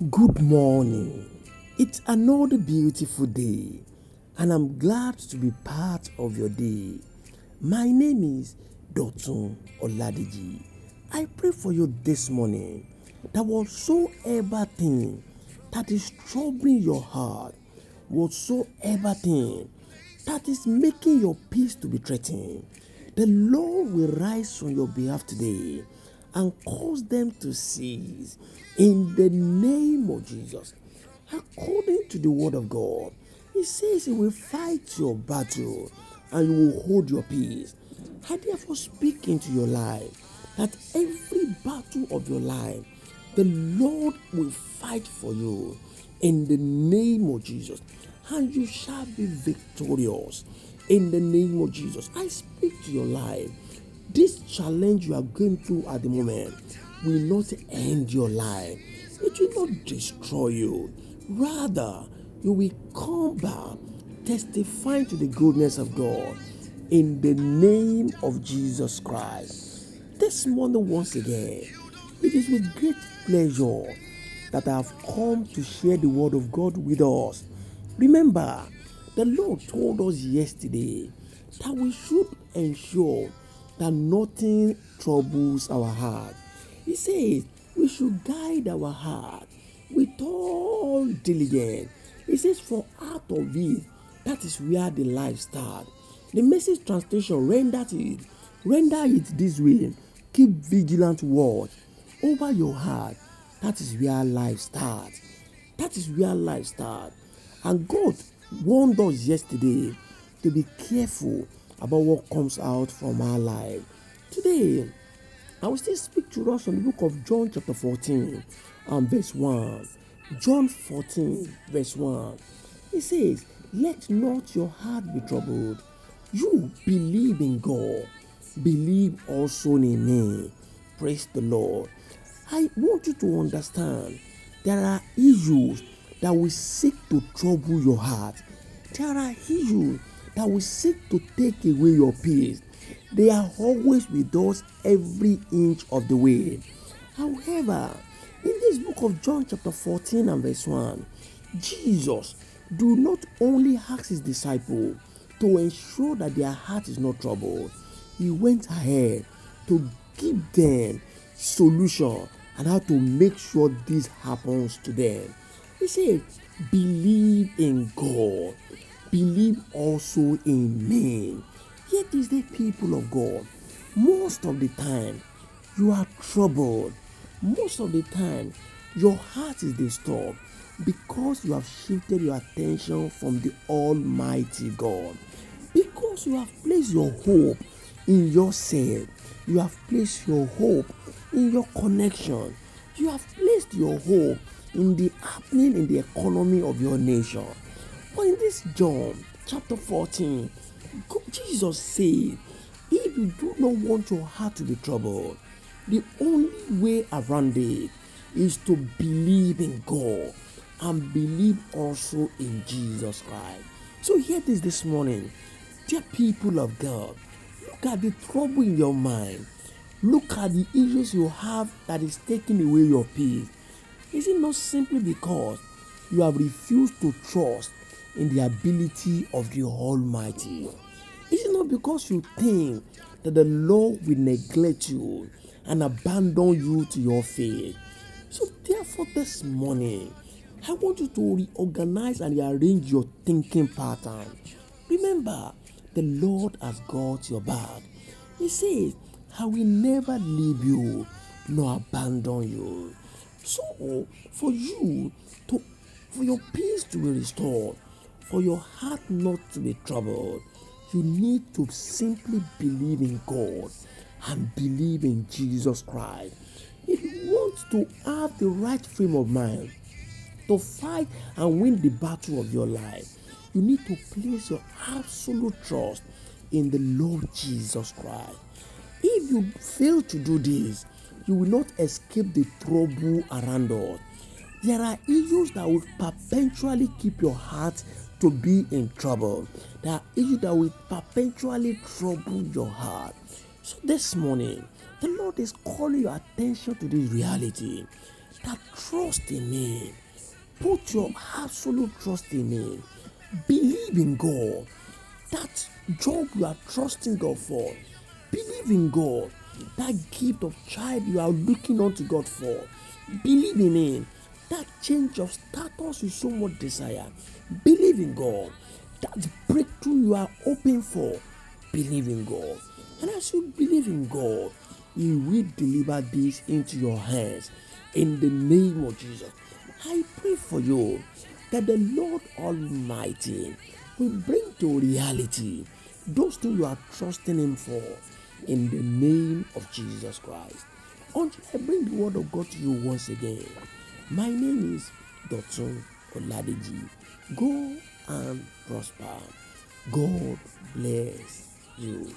Good morning. It's another beautiful day, and I'm glad to be part of your day. My name is Dotun Oladeji. I pray for you this morning that whatsoever thing that is troubling your heart, whatsoever thing that is making your peace to be threatened, the Lord will rise on your behalf today and cause them to cease in the name of Jesus. According to the word of God, He says He will fight your battle and you will hold your peace. I therefore speak into your life that every battle of your life, the Lord will fight for you in the name of Jesus, and you shall be victorious in the name of Jesus. I speak to your life. This challenge you are going through at the moment will not end your life, it will not destroy you. Rather, you will come back testifying to the goodness of God in the name of Jesus Christ. This morning, once again, it is with great pleasure that I have come to share the word of God with us. Remember, the Lord told us yesterday that we should ensure that nothing troubles our heart. He says we should guide our heart with all diligence. He says, For out of it, that is where the life starts. The message translation renders it, render it this way: keep vigilant watch over your heart. That is where life starts. That is where life starts. And God warned us yesterday to be careful about what comes out from our life. Today, I will still speak to us from the book of John, chapter 14, and verse 1. John 14, verse 1. It says, Let not your heart be troubled. You believe in God, believe also in me. Praise the Lord. I want you to understand there are issues that will seek to trouble your heart. There are issues that will seek to take away your peace. They are always with us every inch of the way. However, in this book of John, chapter 14 and verse 1, Jesus do not only ask his disciples to ensure that their heart is not troubled, he went ahead to give them solution and how to make sure this happens to them. He said, Believe in God, believe also in me. Yet is the people of God. Most of the time, you are troubled. Most of the time, your heart is disturbed because you have shifted your attention from the Almighty God. Because you have placed your hope in yourself, you have placed your hope in your connection, you have placed your hope in the happening in the economy of your nation. But in this John chapter 14, Jesus said, if you do not want your heart to be troubled, the only way around it is to believe in God and believe also in Jesus Christ. So, here it is this morning, dear people of God, look at the trouble in your mind. Look at the issues you have that is taking away your peace. Is it not simply because you have refused to trust in the ability of the Almighty? Is it not because you think that the Lord will neglect you and abandon you to your fate? So, therefore, this morning, I want you to reorganize and rearrange your thinking pattern. Remember, the Lord has got your back. He says, I will never leave you nor abandon you. So, for you to, for your peace to be restored, for your heart not to be troubled, you need to simply believe in God and believe in Jesus Christ. If you want to have the right frame of mind to fight and win the battle of your life, you need to place your absolute trust in the Lord Jesus Christ. If you fail to do this, you will not escape the trouble around us. There are issues that will perpetually keep your heart to be in trouble. There are issues that will perpetually trouble your heart. So this morning, the Lord is calling your attention to this reality that trust in Him. Put your absolute trust in Him. Believe in God. That job you are trusting God for, believe in God. That gift of child you are looking unto God for, believe in Him. That change of status you so much desire, believe in God. That breakthrough you are hoping for, believe in God. And as you believe in God, He will deliver this into your hands in the name of Jesus. I pray for you that the Lord Almighty will bring to reality those things you are trusting Him for in the name of Jesus Christ. Until I bring the word of God to you once again, my name is Dotun Oladeji. Go and prosper. God bless you.